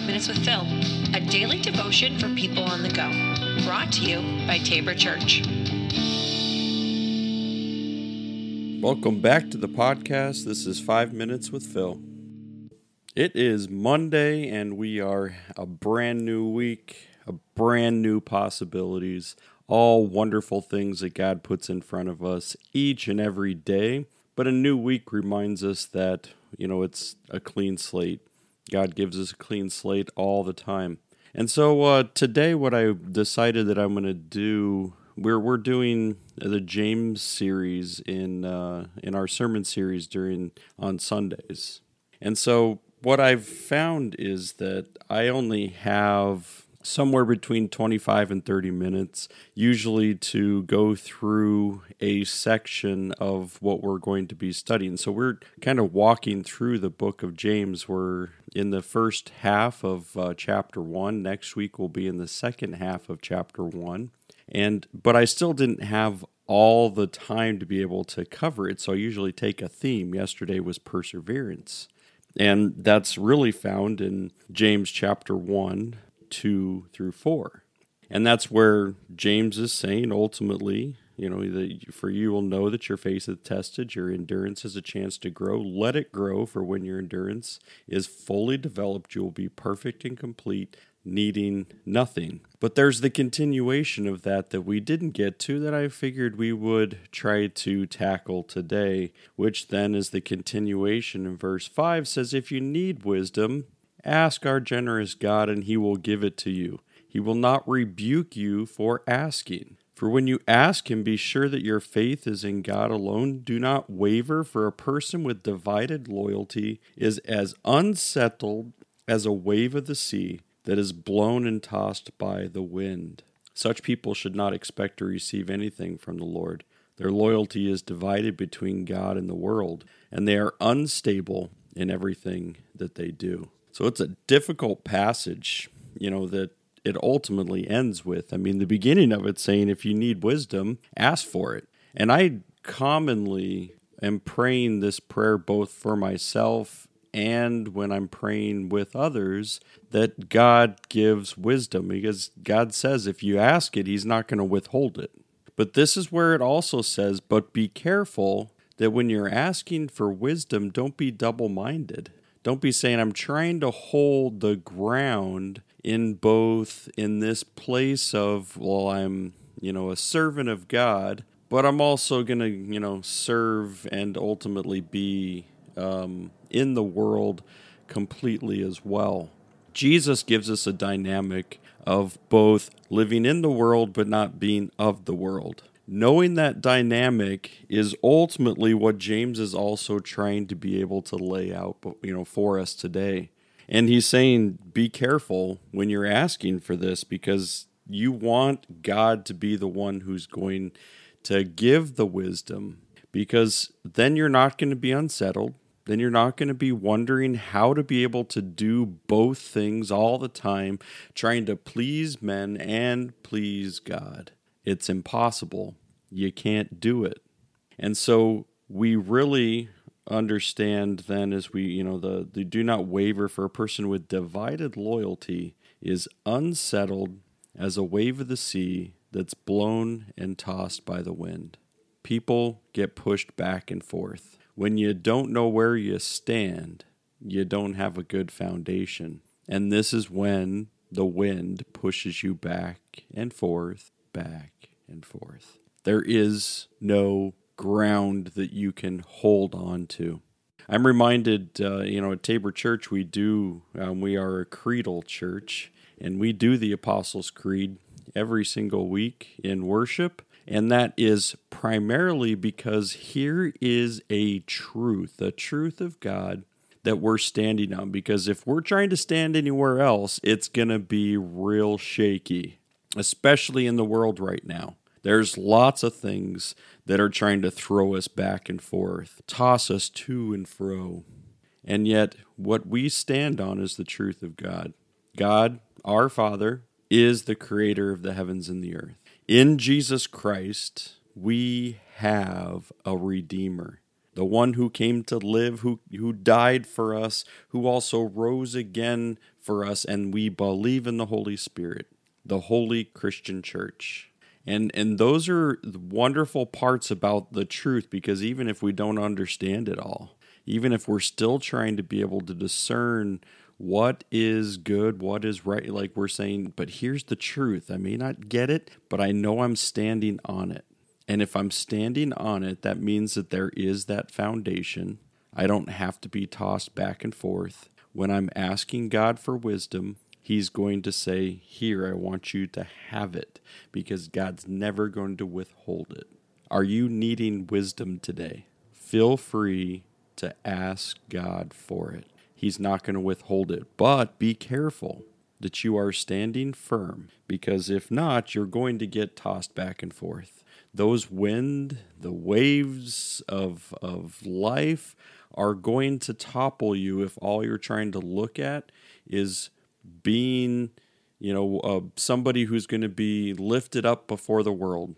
Five Minutes with Phil, a daily devotion for people on the go. Brought to you by Tabor Church. Welcome back to the podcast. This is Five Minutes with Phil. It is Monday, and we are a brand new week, a brand new possibilities, all wonderful things that God puts in front of us each and every day. But a new week reminds us that, you know, it's a clean slate. God gives us a clean slate all the time. And so uh, today, what I decided that I'm going to do, we're we're doing the James series in uh, in our sermon series during on Sundays. And so what I've found is that I only have somewhere between 25 and 30 minutes, usually to go through a section of what we're going to be studying. So we're kind of walking through the book of James. We're in the first half of uh, chapter one. Next week we'll be in the second half of chapter one. And but I still didn't have all the time to be able to cover it. So I usually take a theme. Yesterday was perseverance. And that's really found in James chapter 1, 2 through 4. And that's where James is saying ultimately, you know, that for you will know that your faith is tested, your endurance has a chance to grow. Let it grow, for when your endurance is fully developed, you will be perfect and complete, needing nothing. But there's the continuation of that that we didn't get to that I figured we would try to tackle today, which then is the continuation in verse 5 says, If you need wisdom, ask our generous God, and he will give it to you. He will not rebuke you for asking. For when you ask him, be sure that your faith is in God alone. Do not waver, for a person with divided loyalty is as unsettled as a wave of the sea that is blown and tossed by the wind. Such people should not expect to receive anything from the Lord. Their loyalty is divided between God and the world, and they are unstable in everything that they do. So it's a difficult passage, you know, that it ultimately ends with. I mean, the beginning of it saying, if you need wisdom, ask for it. And I commonly am praying this prayer both for myself and when I'm praying with others that God gives wisdom because God says if you ask it, He's not going to withhold it. But this is where it also says, but be careful that when you're asking for wisdom, don't be double minded. Don't be saying, I'm trying to hold the ground in both in this place of, well, I'm, you know, a servant of God, but I'm also going to, you know, serve and ultimately be um, in the world completely as well. Jesus gives us a dynamic of both living in the world but not being of the world. Knowing that dynamic is ultimately what James is also trying to be able to lay out, you know, for us today. And he's saying be careful when you're asking for this because you want God to be the one who's going to give the wisdom because then you're not going to be unsettled then you're not going to be wondering how to be able to do both things all the time, trying to please men and please God. It's impossible. You can't do it. And so we really understand then as we, you know, the, the do not waver for a person with divided loyalty is unsettled as a wave of the sea that's blown and tossed by the wind. People get pushed back and forth. When you don't know where you stand, you don't have a good foundation. And this is when the wind pushes you back and forth, back and forth. There is no ground that you can hold on to. I'm reminded, uh, you know, at Tabor Church, we do, um, we are a creedal church, and we do the Apostles' Creed every single week in worship. And that is primarily because here is a truth, a truth of God that we're standing on. Because if we're trying to stand anywhere else, it's going to be real shaky, especially in the world right now. There's lots of things that are trying to throw us back and forth, toss us to and fro. And yet, what we stand on is the truth of God. God, our Father, is the creator of the heavens and the earth. In Jesus Christ, we have a Redeemer. the one who came to live, who, who died for us, who also rose again for us, and we believe in the Holy Spirit, the holy Christian church. And, and those are wonderful parts about the truth because even if we don't understand it all, even if we're still trying to be able to discern what is good, what is right, like we're saying, but here's the truth. I may not get it, but I know I'm standing on it. And if I'm standing on it, that means that there is that foundation. I don't have to be tossed back and forth. When I'm asking God for wisdom, He's going to say, Here, I want you to have it, because God's never going to withhold it. Are you needing wisdom today? Feel free to ask God for it. He's not going to withhold it, but be careful that you are standing firm, because if not, you're going to get tossed back and forth. Those wind, the waves of, of life are going to topple you if all you're trying to look at is being, you know, uh, somebody who's going to be lifted up before the world,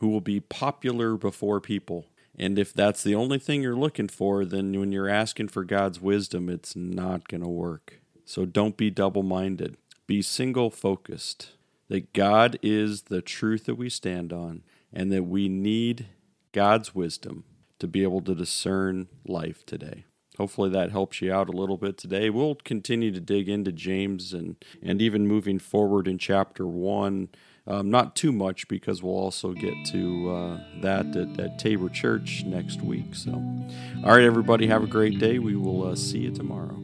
who will be popular before people. And if that's the only thing you're looking for, then when you're asking for God's wisdom, it's not going to work. So don't be double minded. Be single focused. That God is the truth that we stand on, and that we need God's wisdom to be able to discern life today. Hopefully that helps you out a little bit today. We'll continue to dig into James and, and even moving forward in chapter 1 um, not too much because we'll also get to uh, that at, at, Tabor Church next week. So, all right, everybody, have a great day. We will uh, see you tomorrow.